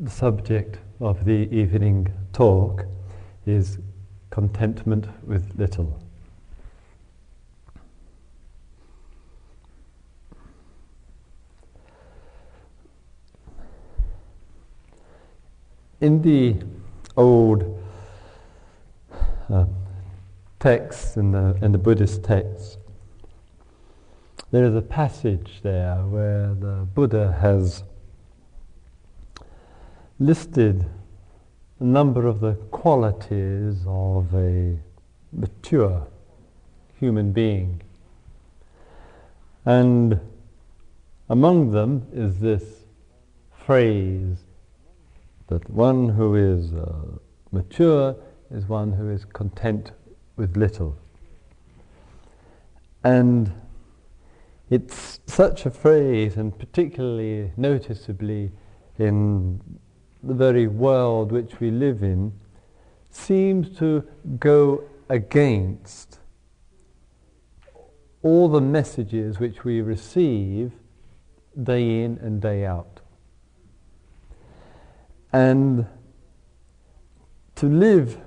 the subject of the evening talk is contentment with little. In the old uh, texts, in the, in the Buddhist texts, there is a passage there where the Buddha has listed a number of the qualities of a mature human being. And among them is this phrase that one who is uh, mature is one who is content with little. And it's such a phrase, and particularly noticeably in the very world which we live in, seems to go against all the messages which we receive day in and day out. And to live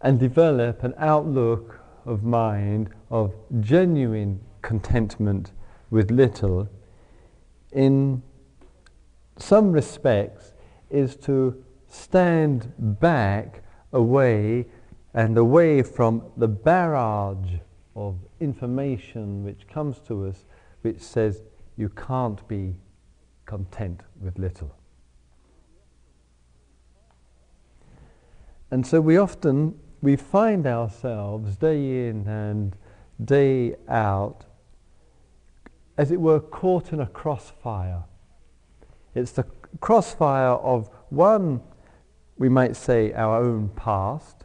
and develop an outlook of mind of genuine contentment with little, in some respects, is to stand back away and away from the barrage of information which comes to us which says you can't be content with little. And so we often we find ourselves day in and day out as it were, caught in a crossfire. It's the crossfire of one, we might say, our own past,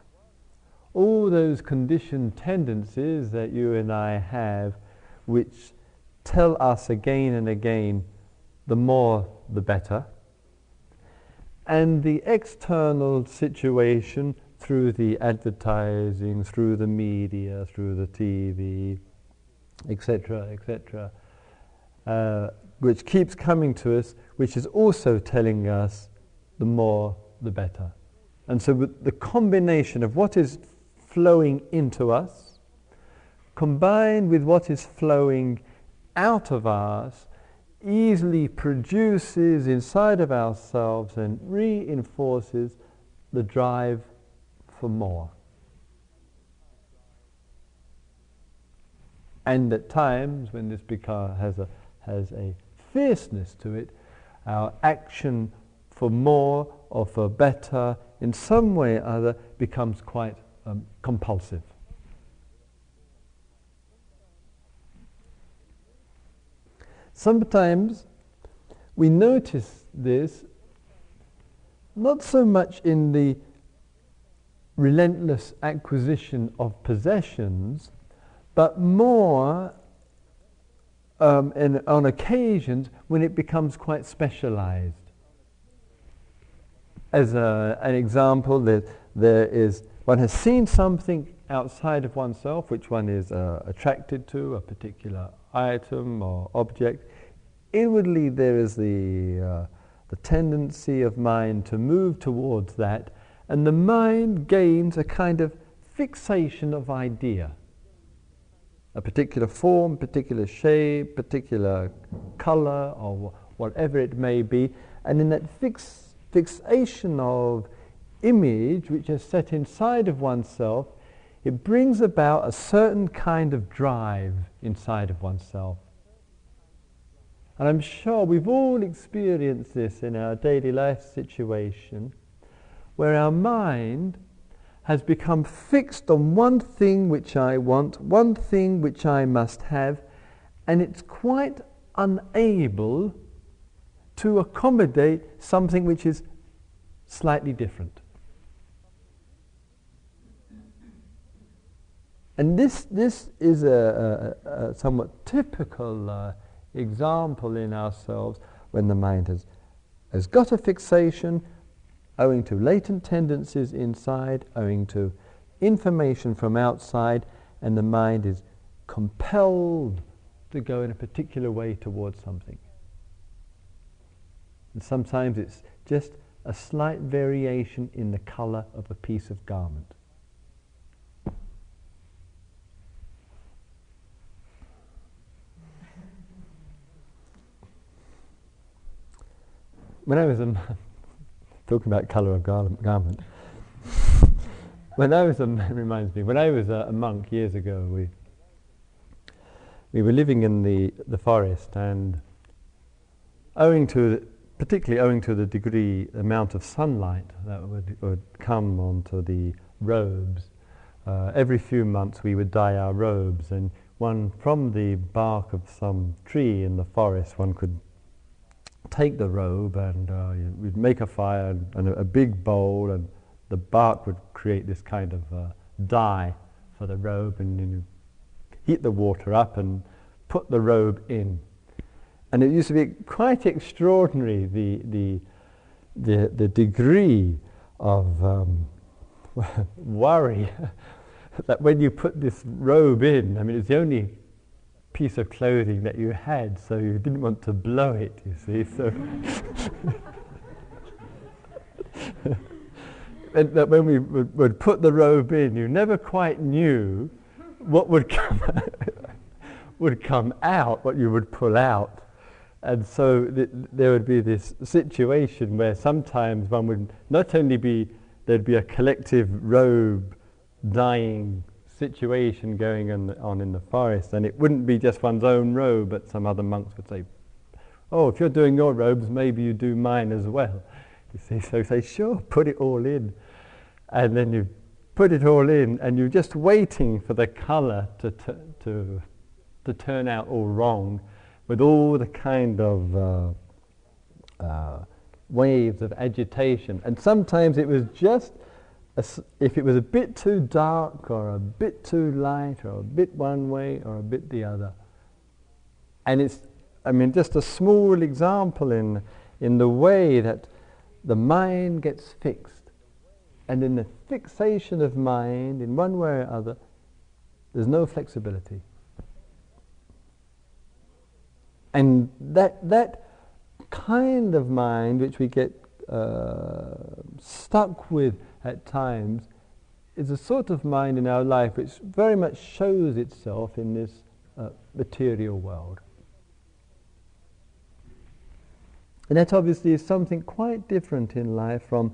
all those conditioned tendencies that you and I have, which tell us again and again, the more the better, and the external situation through the advertising, through the media, through the TV, etc., etc., uh, which keeps coming to us, which is also telling us the more the better. And so the combination of what is flowing into us, combined with what is flowing out of us, easily produces inside of ourselves and reinforces the drive for more. And at times, when this beca- has a has a fierceness to it. Our action for more or for better in some way or other becomes quite um, compulsive. Sometimes we notice this not so much in the relentless acquisition of possessions, but more um, in, on occasions when it becomes quite specialized. As a, an example, there, there is, one has seen something outside of oneself which one is uh, attracted to, a particular item or object. Inwardly, there is the, uh, the tendency of mind to move towards that, and the mind gains a kind of fixation of idea a particular form, particular shape, particular color, or whatever it may be, and in that fix, fixation of image which is set inside of oneself, it brings about a certain kind of drive inside of oneself. And I'm sure we've all experienced this in our daily life situation, where our mind has become fixed on one thing which I want, one thing which I must have, and it's quite unable to accommodate something which is slightly different. And this, this is a, a, a somewhat typical uh, example in ourselves when the mind has, has got a fixation owing to latent tendencies inside, owing to information from outside, and the mind is compelled to go in a particular way towards something. And sometimes it's just a slight variation in the color of a piece of garment. When I was a, talking about color of garment, when I was a, reminds me, when I was a, a monk years ago, we we were living in the, the forest and owing to particularly owing to the degree amount of sunlight that would, would come onto the robes uh, every few months we would dye our robes and one from the bark of some tree in the forest one could take the robe and uh, we'd make a fire and, and a, big bowl and the bark would create this kind of uh, dye for the robe and you heat the water up and put the robe in. And it used to be quite extraordinary the, the, the, the degree of um, worry that when you put this robe in, I mean, it's the only piece of clothing that you had, so you didn't want to blow it, you see. So and that when we would, would, put the robe in, you never quite knew what would come would come out, what you would pull out. And so th- there would be this situation where sometimes one would not only be, there'd be a collective robe dyeing situation going on, on in the forest, and it wouldn't be just one's own robe, but some other monks would say, oh, if you're doing your robes, maybe you do mine as well. You see, so say, sure, put it all in. And then you put it all in, and you're just waiting for the color to, t- to to turn out all wrong with all the kind of uh, uh, waves of agitation. And sometimes it was just, if it was a bit too dark or a bit too light or a bit one way or a bit the other. And it's, I mean, just a small example in, in the way that the mind gets fixed. And in the fixation of mind, in one way or other, there's no flexibility. And that, that kind of mind which we get uh, stuck with at times is a sort of mind in our life which very much shows itself in this uh, material world. And that obviously is something quite different in life from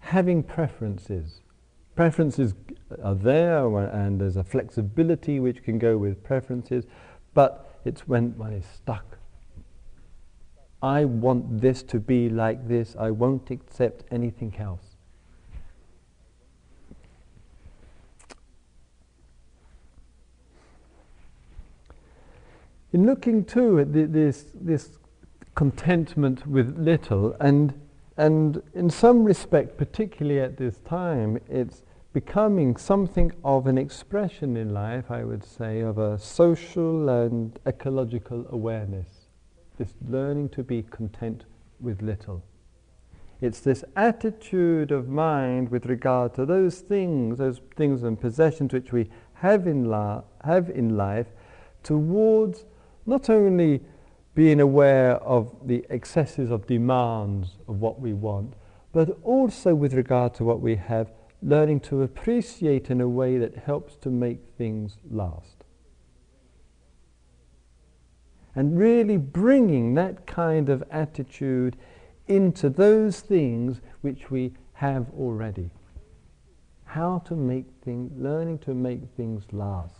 having preferences. Preferences are there and there's a flexibility which can go with preferences, but it's when one is stuck. I want this to be like this. I won't accept anything else. In looking too at the, this, this contentment with little, and, and in some respect, particularly at this time, it's becoming something of an expression in life, I would say, of a social and ecological awareness. This learning to be content with little. It's this attitude of mind with regard to those things, those things and possessions which we have in, la- have in life, towards not only being aware of the excesses of demands of what we want, but also with regard to what we have learning to appreciate in a way that helps to make things last. And really bringing that kind of attitude into those things which we have already. How to make things, learning to make things last.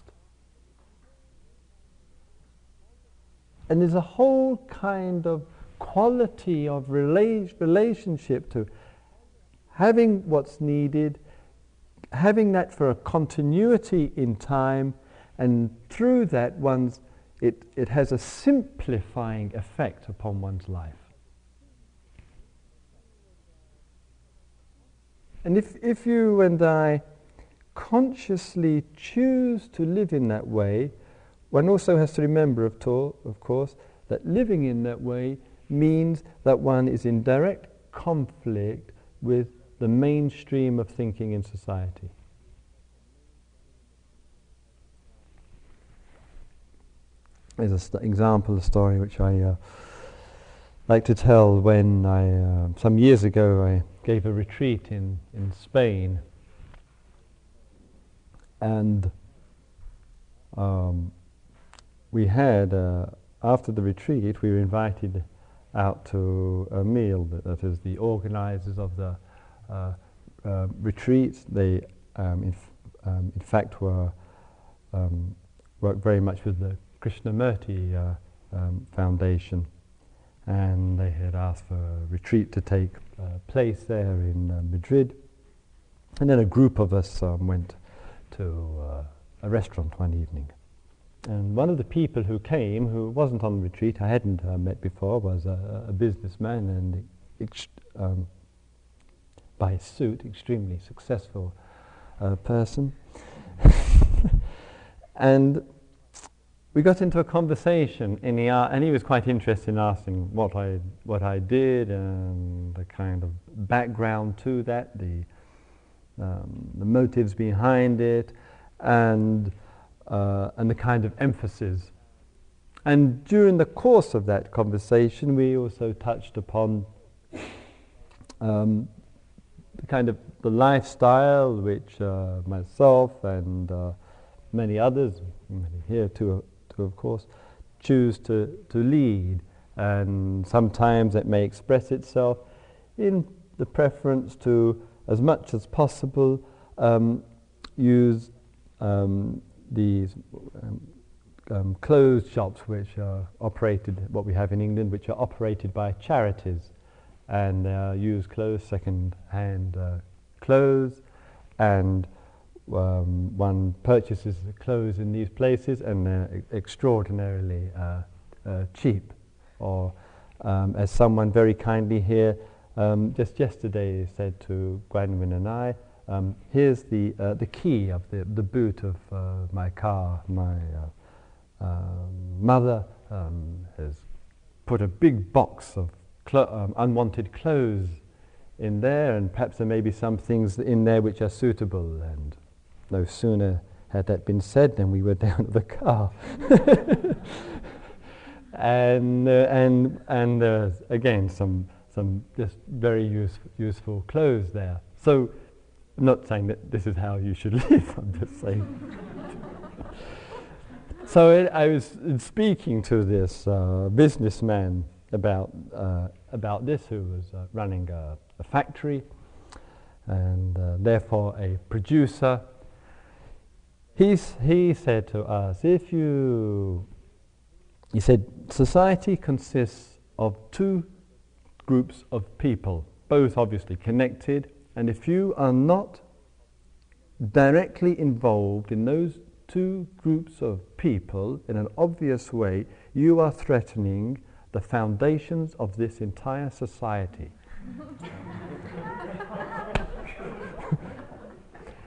And there's a whole kind of quality of rela- relationship to having what's needed having that for a continuity in time, and through that, one's, it, it has a simplifying effect upon one's life. And if, if you and I consciously choose to live in that way, one also has to remember, of, to- of course, that living in that way means that one is in direct conflict with the mainstream of thinking in society. There's an st- example, a story which I uh, like to tell when I, uh, some years ago, I gave a retreat in, in Spain. And um, we had, uh, after the retreat, we were invited out to a meal. That, that is, the organizers of the uh, uh, retreat, they um, in, um, in, fact were um, worked very much with the Krishnamurti uh, um, Foundation, and they had asked for a retreat to take uh, place there in uh, Madrid. And then a group of us um, went to a restaurant one evening. And one of the people who came, who wasn't on the retreat, I hadn't uh, met before, was a, a businessman and ex- um, by suit, extremely successful uh, person. and we got into a conversation, and he, uh, and he was quite interested in asking what I, what I did and the kind of background to that, the, um, the motives behind it, and uh, and the kind of emphasis. And during the course of that conversation, we also touched upon um, the kind of the lifestyle which uh, myself and uh, many others, many here too, too, of course, choose to, to lead. And sometimes it may express itself in the preference to, as much as possible, um, use um, these um, um, clothes shops which are operated, what we have in England, which are operated by charities and uh, use clothes, second-hand uh, clothes, and um, one purchases the clothes in these places and they're extraordinarily uh, uh, cheap. Or um, as someone very kindly here um, just yesterday said to Gwenwyn and I, um, here's the, uh, the key of the, the boot of uh, my car. My uh, um, mother um, has put a big box of clo- um, unwanted clothes in there, and perhaps there may be some things in there which are suitable. And no sooner had that been said than we were down to the car. and uh, and and uh, again some some just very use, useful clothes there. So I'm not saying that this is how you should live, I'm just saying. so it, I was speaking to this uh, businessman about, uh, about this, who was uh, running a, a, factory and uh, therefore a producer. He's, he said to us, if you, he said, society consists of two groups of people, both obviously connected and if you are not directly involved in those two groups of people in an obvious way, you are threatening the foundations of this entire society.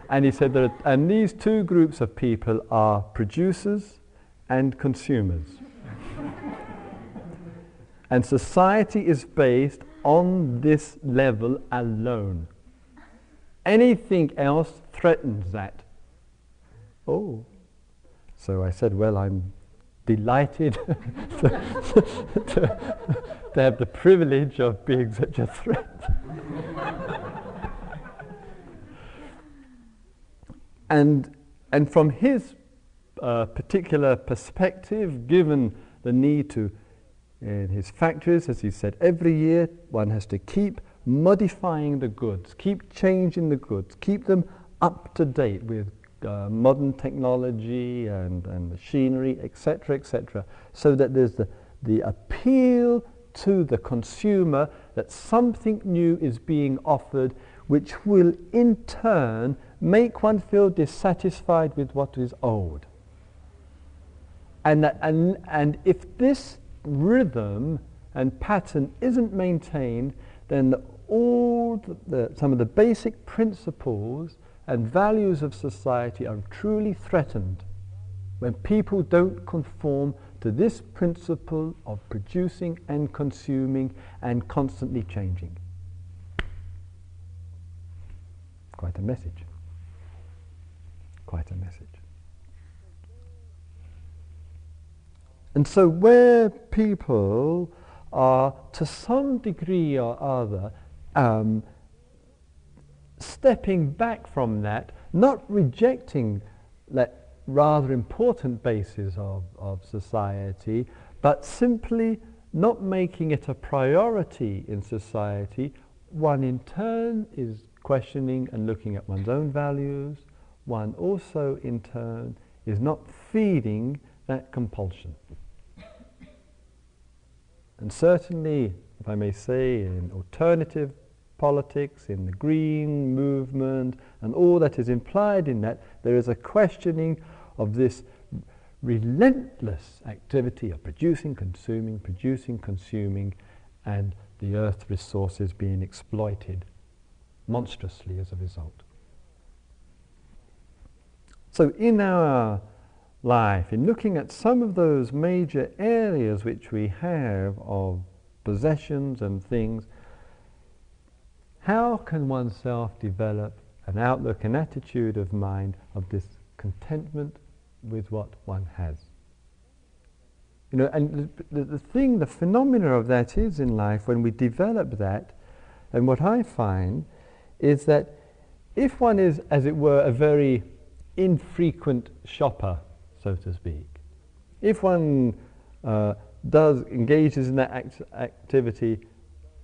and he said that, and these two groups of people are producers and consumers. and society is based on this level alone. Anything else threatens that. Oh. So I said, Well, I'm delighted to, to, to, have the privilege of being such a threat. and, and from his uh, particular perspective, given the need to, in his factories, as he said, every year one has to keep modifying the goods, keep changing the goods, keep them up to date with uh, modern technology and, and machinery, etc., etc., so that there's the, the appeal to the consumer that something new is being offered, which will in turn make one feel dissatisfied with what is old. And, that, and, and if this rhythm and pattern isn't maintained, then all the, the, some of the basic principles and values of society are truly threatened when people don't conform to this principle of producing and consuming and constantly changing. Quite a message. Quite a message. And so, where people are to some degree or other um, stepping back from that, not rejecting that rather important basis of, of society, but simply not making it a priority in society. One in turn is questioning and looking at one's own values. One also in turn is not feeding that compulsion. And certainly, if I may say, in alternative politics, in the green movement, and all that is implied in that, there is a questioning of this relentless activity of producing, consuming, producing, consuming, and the earth resources being exploited monstrously as a result. So, in our life, in looking at some of those major areas which we have of possessions and things, how can oneself develop an outlook, an attitude of mind of this contentment with what one has? You know, and the, the, the thing, the phenomena of that is in life when we develop that, and what I find is that if one is, as it were, a very infrequent shopper, so to speak, if one uh, does engages in that act- activity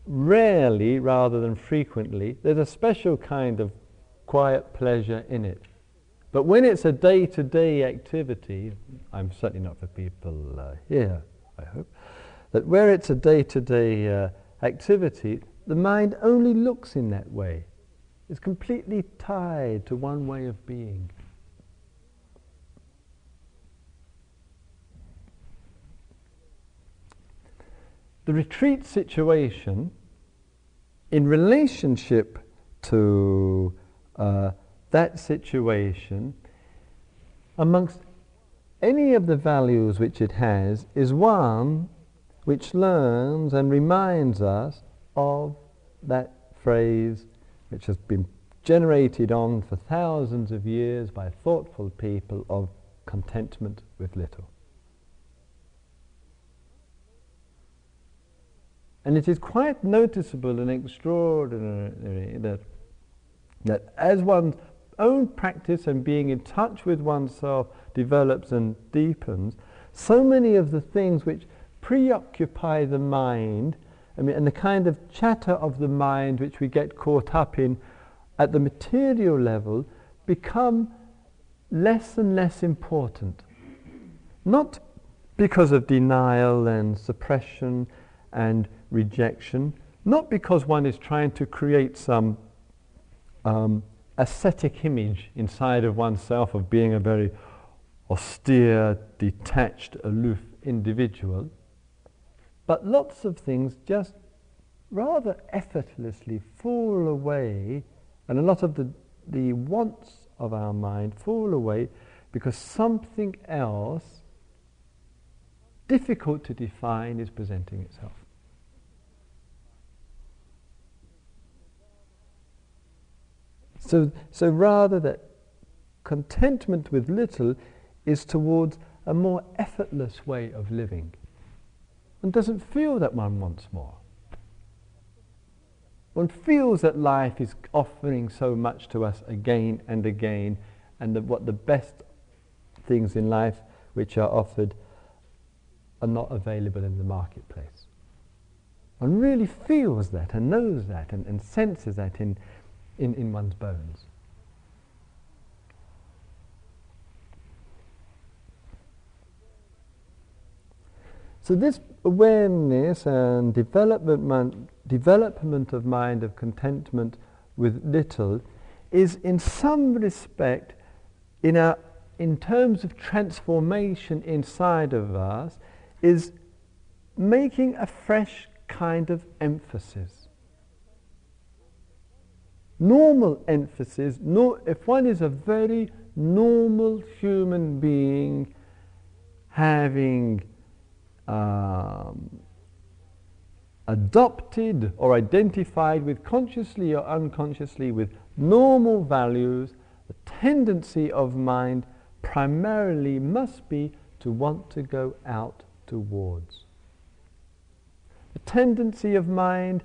rarely rather than frequently, there's a special kind of quiet pleasure in it. But when it's a day to day activity, I'm certainly not for people uh, here, I hope, that where it's a day to day activity, the mind only looks in that way. It's completely tied to one way of being. The retreat situation in relationship to uh, that situation, amongst any of the values which it has, is one which learns and reminds us of that phrase which has been generated on for thousands of years by thoughtful people of contentment with little. And it is quite noticeable and extraordinary that, that as one's own practice and being in touch with oneself develops and deepens, so many of the things which preoccupy the mind, I mean, and the kind of chatter of the mind which we get caught up in at the material level become less and less important. Not because of denial and suppression and rejection, not because one is trying to create some um, ascetic image inside of oneself of being a very austere, detached, aloof individual, but lots of things just rather effortlessly fall away, and a lot of the, the wants of our mind fall away because something else difficult to define is presenting itself. So, so rather that contentment with little is towards a more effortless way of living and doesn't feel that one wants more. One feels that life is offering so much to us again and again, and that what the best things in life which are offered are not available in the marketplace. One really feels that and knows that and, and senses that in, in, in one's bones. So this awareness and development, development of mind of contentment with little is in some respect in, our, in terms of transformation inside of us is making a fresh kind of emphasis normal emphasis, no, if one is a very normal human being having um, adopted or identified with consciously or unconsciously with normal values, the tendency of mind primarily must be to want to go out towards. The tendency of mind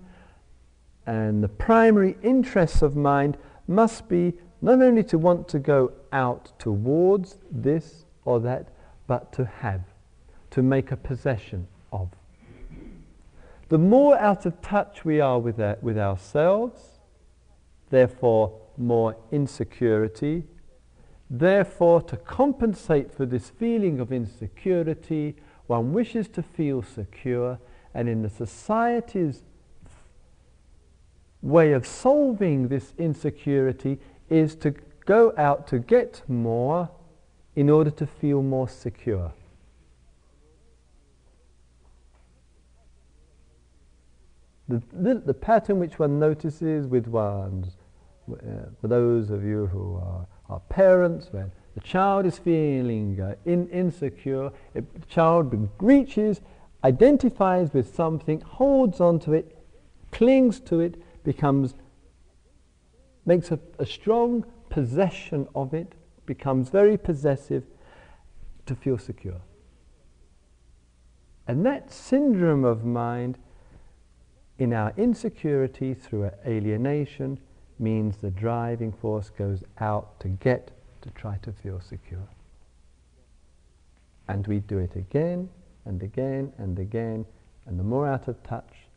and the primary interests of mind must be not only to want to go out towards this or that, but to have, to make a possession of. The more out of touch we are with, our, with ourselves, therefore more insecurity, therefore to compensate for this feeling of insecurity, one wishes to feel secure, and in the society's way of solving this insecurity is to go out to get more in order to feel more secure. The, the, the pattern which one notices with one's, uh, for those of you who are, are parents, when the child is feeling uh, in, insecure, the child reaches, identifies with something, holds on to it, clings to it, becomes, makes a, a strong possession of it, becomes very possessive to feel secure. And that syndrome of mind in our insecurity through alienation means the driving force goes out to get to try to feel secure. And we do it again and again and again, and the more out of touch,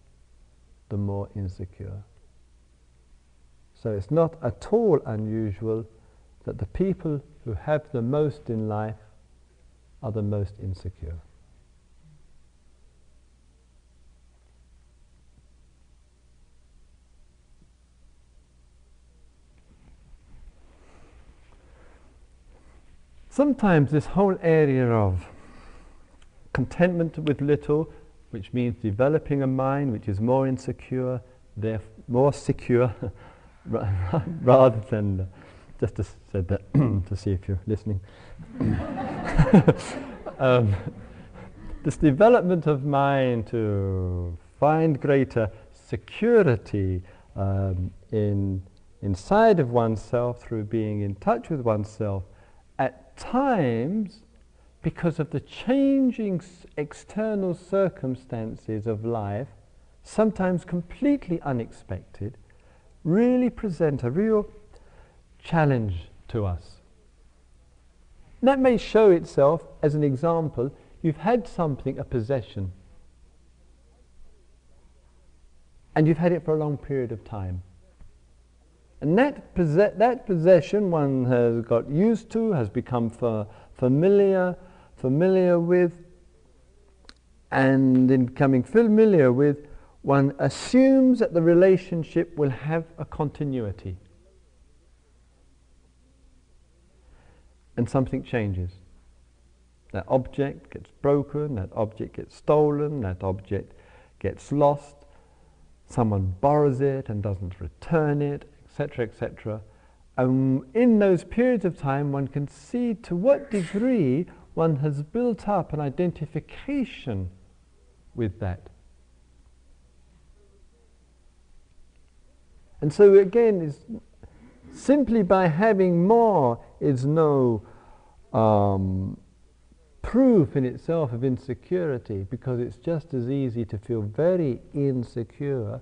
the more insecure. So it's not at all unusual that the people who have the most in life are the most insecure. Sometimes this whole area of contentment with little, which means developing a mind which is more insecure, therefore more secure, rather than uh, just to said that to see if you're listening. um, this development of mind to find greater security um, in inside of oneself through being in touch with oneself at times because of the changing s- external circumstances of life, sometimes completely unexpected, really present a real challenge to us. that may show itself as an example. You've had something, a possession, and you've had it for a long period of time. And that, that possession one has got used to, has become fa- familiar, familiar with, and in becoming familiar with, one assumes that the relationship will have a continuity. And something changes. That object gets broken, that object gets stolen, that object gets lost, someone borrows it and doesn't return it, etc., etc. And in those periods of time, one can see to what degree one has built up an identification with that. And so again, is simply by having more is no um, proof in itself of insecurity because it's just as easy to feel very insecure,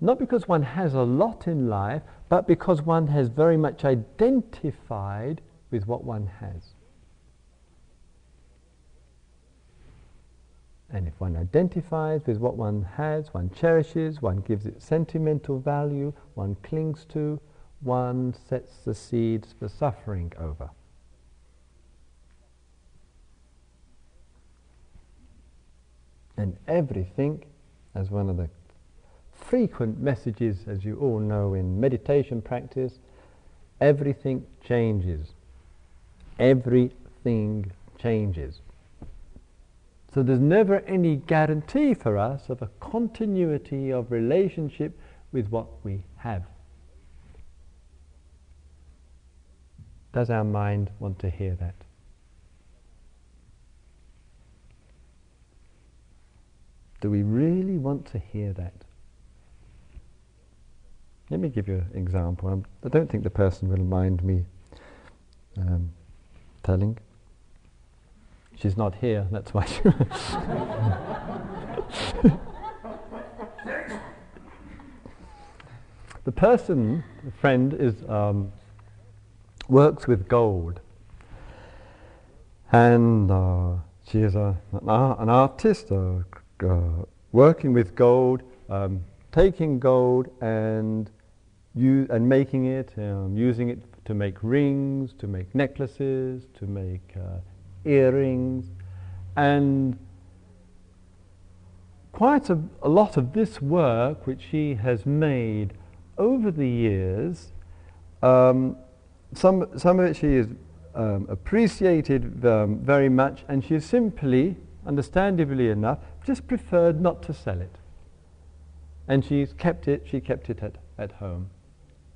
not because one has a lot in life, but because one has very much identified with what one has. And if one identifies with what one has, one cherishes, one gives it sentimental value, one clings to, one sets the seeds for suffering over. And everything, as one of the frequent messages, as you all know in meditation practice, everything changes. Everything changes. So there's never any guarantee for us of a continuity of relationship with what we have. Does our mind want to hear that? Do we really want to hear that? Let me give you an example. I'm, I do not think the person will mind me um, telling. She's not here, that's why. the person, the friend, is, um, works with gold. And uh, she is a, an, ar- an artist uh, uh, working with gold, um, taking gold and, u- and making it, um, using it to make rings, to make necklaces, to make uh, earrings, and quite a, a, lot of this work which she has made over the years, um, some, some of it she has um, appreciated um, very much, and she simply, understandably enough, just preferred not to sell it. And she's kept it, she kept it at, at home.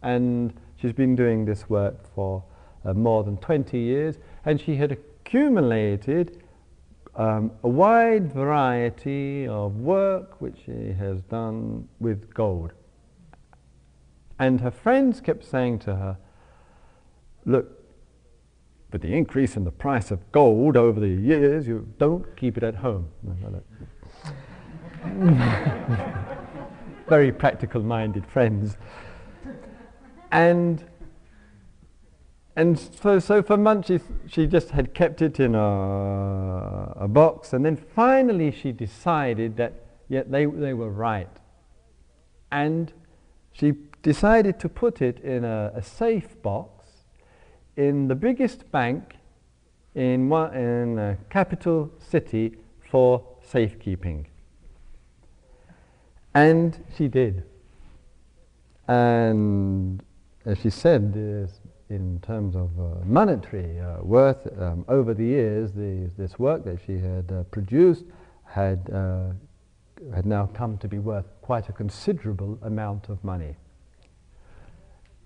And she's been doing this work for uh, more than 20 years, and she had accumulated um, a wide variety of work which she has done with gold. And her friends kept saying to her, Look, with the increase in the price of gold over the years, you don't keep it at home. Very practical minded friends. And and so, so for months she, she just had kept it in a, a box, and then finally she decided that yeah, they, they were right. And she decided to put it in a, a safe box in the biggest bank in, one, in a capital city for safekeeping. And she did. And as she said, in terms of uh, monetary uh, worth, um, over the years, the, this work that she had uh, produced had, uh, had now come to be worth quite a considerable amount of money.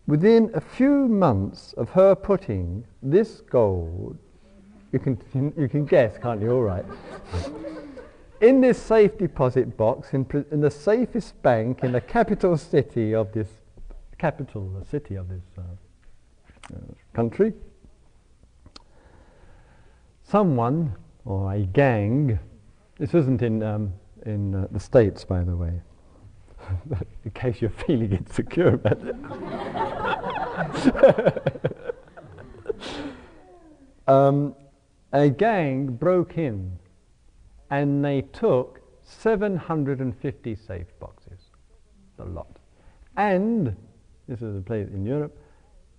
Within a few months of her putting this gold, you can, you can guess, can't you? All right. in this safe deposit box, in, in the safest bank in the capital city of this capital city of this uh, country. Someone or a gang, this isn't in, um, in uh, the States, by the way, in case you're feeling insecure about it. um, a gang broke in and they took 750 safe boxes. a lot. And, this is a place in Europe,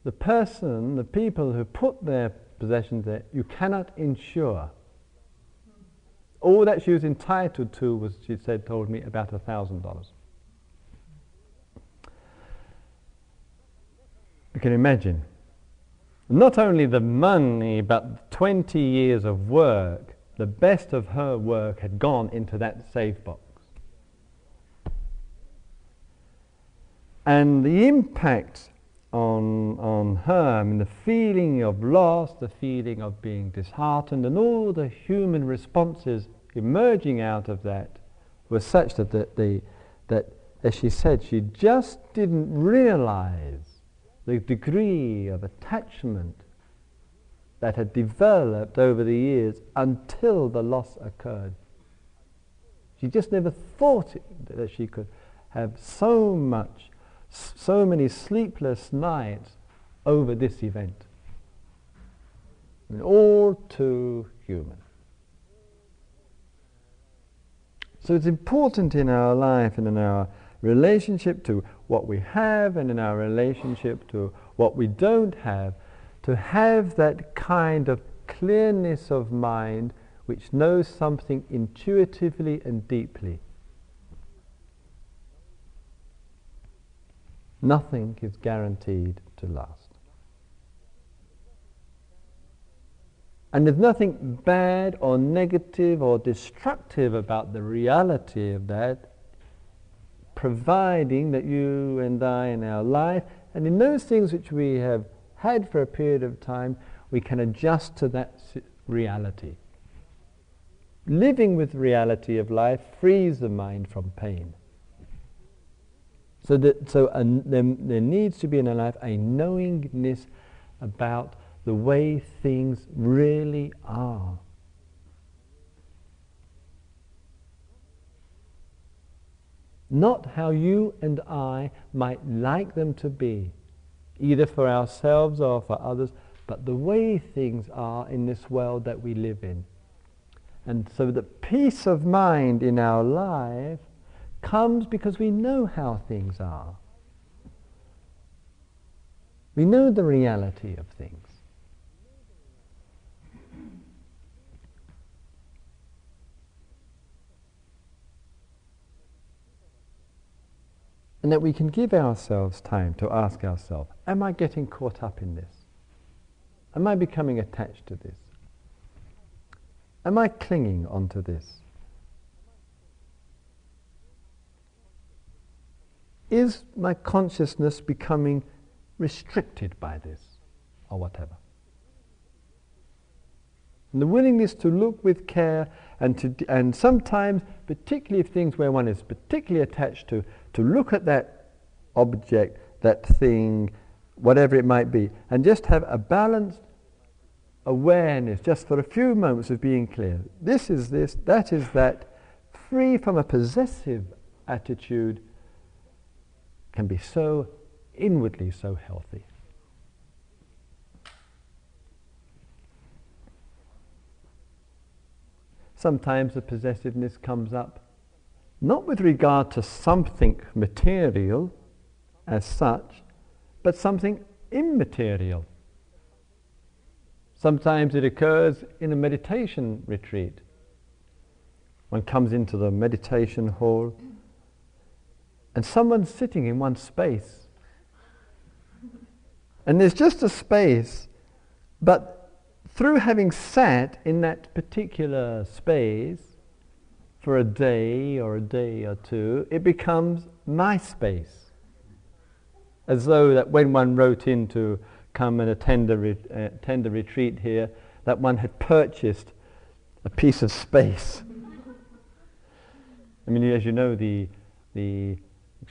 the person, the people who put their possessions there, you cannot insure. All that she was entitled to was, she said, told me, about a thousand dollars. You can imagine. Not only the money, but 20 years of work, the best of her work had gone into that safe box. And the impact on, on her. I mean, the feeling of loss, the feeling of being disheartened, and all the human responses emerging out of that were such that, the, the, that as she said, she just didn't realize the degree of attachment that had developed over the years until the loss occurred. She just never thought it, that she could have so much so many sleepless nights over this event. all too human. So it's important in our life and in our relationship to what we have and in our relationship to what we don't have to have that kind of clearness of mind which knows something intuitively and deeply. Nothing is guaranteed to last. And there's nothing bad or negative or destructive about the reality of that, providing that you and I in our life, and in those things which we have had for a period of time, we can adjust to that reality. Living with reality of life frees the mind from pain. So, that, so there, there needs to be in our life a knowingness about the way things really are. not how you and I might like them to be, either for ourselves or for others, but the way things are in this world that we live in. And so the peace of mind in our life comes because we know how things are. We know the reality of things. And that we can give ourselves time to ask ourselves, am I getting caught up in this? Am I becoming attached to this? Am I clinging onto this? Is my consciousness becoming restricted by this or whatever? And the willingness to look with care and, to, and sometimes, particularly if things where one is particularly attached to, to look at that object, that thing, whatever it might be, and just have a balanced awareness, just for a few moments of being clear. This is this, that is that, free from a possessive attitude, can be so inwardly so healthy. Sometimes the possessiveness comes up not with regard to something material as such, but something immaterial. Sometimes it occurs in a meditation retreat. One comes into the meditation hall and someone's sitting in one space. And there's just a space, but through having sat in that particular space for a day or a day or two, it becomes my space. As though that when one wrote in to come and attend a, re- uh, attend a retreat here, that one had purchased a piece of space. I mean, as you know, the, the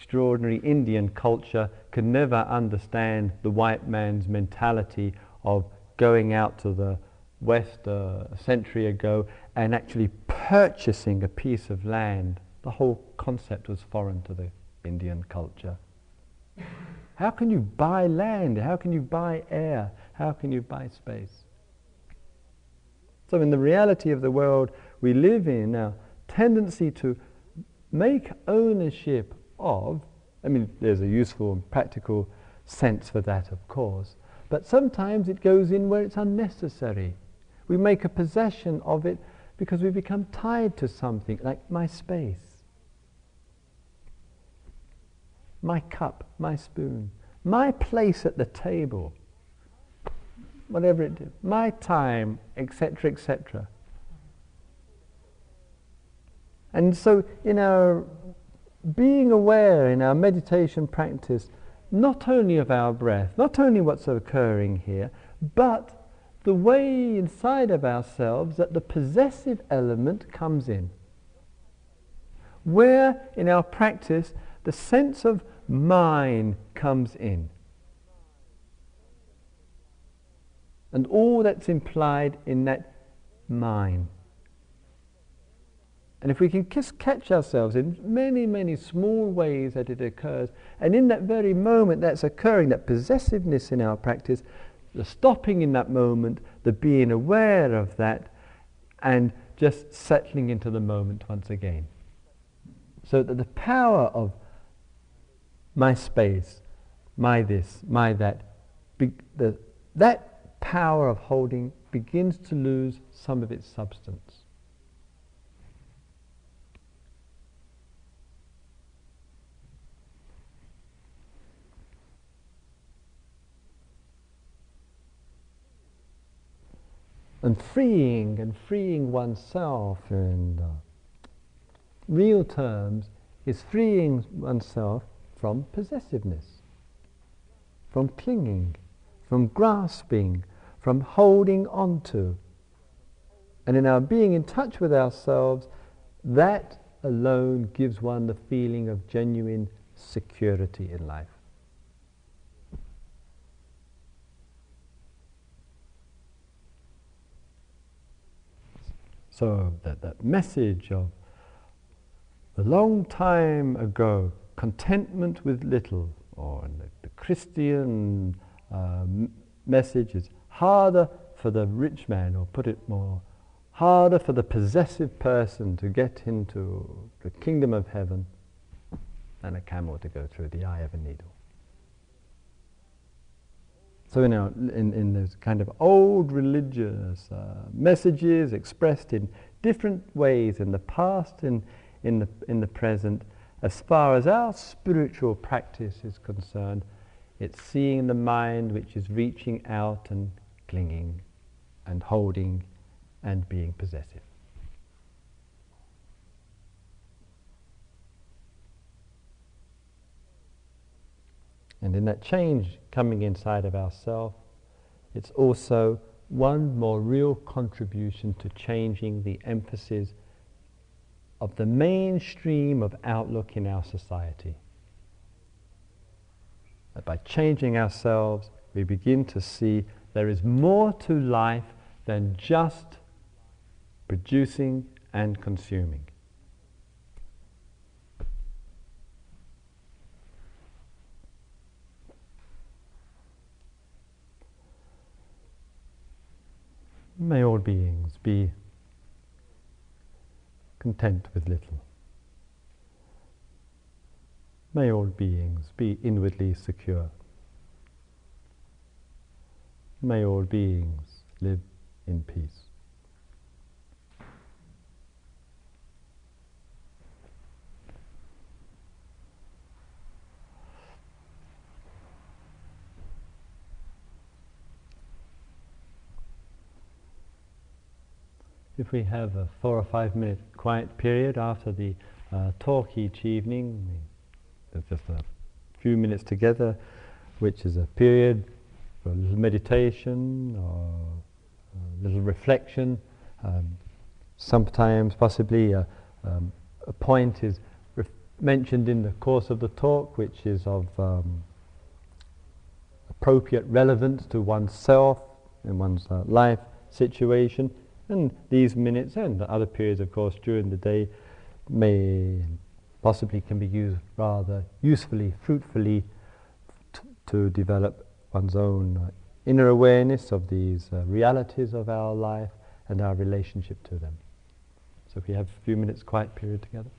extraordinary Indian culture could never understand the white man's mentality of going out to the West uh, a century ago and actually purchasing a piece of land. The whole concept was foreign to the Indian culture. How can you buy land? How can you buy air? How can you buy space? So, in the reality of the world we live in, our tendency to make ownership of, I mean, there's a useful and practical sense for that, of course, but sometimes it goes in where it's unnecessary. We make a possession of it because we become tied to something, like my space, my cup, my spoon, my place at the table, whatever it is, my time, etc., etc. And so, in our being aware in our meditation practice, not only of our breath, not only what's occurring here, but the way inside of ourselves that the possessive element comes in. Where in our practice the sense of mine comes in. And all that's implied in that mine. And if we can just catch ourselves in many, many small ways that it occurs, and in that very moment that's occurring, that possessiveness in our practice, the stopping in that moment, the being aware of that, and just settling into the moment once again. So that the power of my space, my this, my that, be, the, that power of holding begins to lose some of its substance. And freeing and freeing oneself in real terms is freeing oneself from possessiveness, from clinging, from grasping, from holding on to. And in our being in touch with ourselves, that alone gives one the feeling of genuine security in life. So that, that message of a long time ago, contentment with little, or the, the Christian uh, message is harder for the rich man, or put it more, harder for the possessive person to get into the kingdom of heaven than a camel to go through the eye of a needle. So, you know, in, in those kind of old religious uh, messages expressed in different ways in the past, in, in, the, in the present, as far as our spiritual practice is concerned, it's seeing the mind which is reaching out and clinging and holding and being possessive. And in that change coming inside of ourselves, it's also one more real contribution to changing the emphasis of the mainstream of outlook in our society. That by changing ourselves, we begin to see there is more to life than just producing and consuming. May all beings be content with little. May all beings be inwardly secure. May all beings live in peace. If we have a four or five minute quiet period after the uh, talk each evening, there's just a few minutes together, which is a period for a little meditation or a little reflection. Um, sometimes, possibly, a, um, a point is ref- mentioned in the course of the talk, which is of um, appropriate relevance to oneself in one's uh, life situation. And these minutes and other periods, of course, during the day may possibly can be used rather usefully, fruitfully to develop one's own uh, inner awareness of these uh, realities of our life and our relationship to them. So if we have a few minutes quiet period together.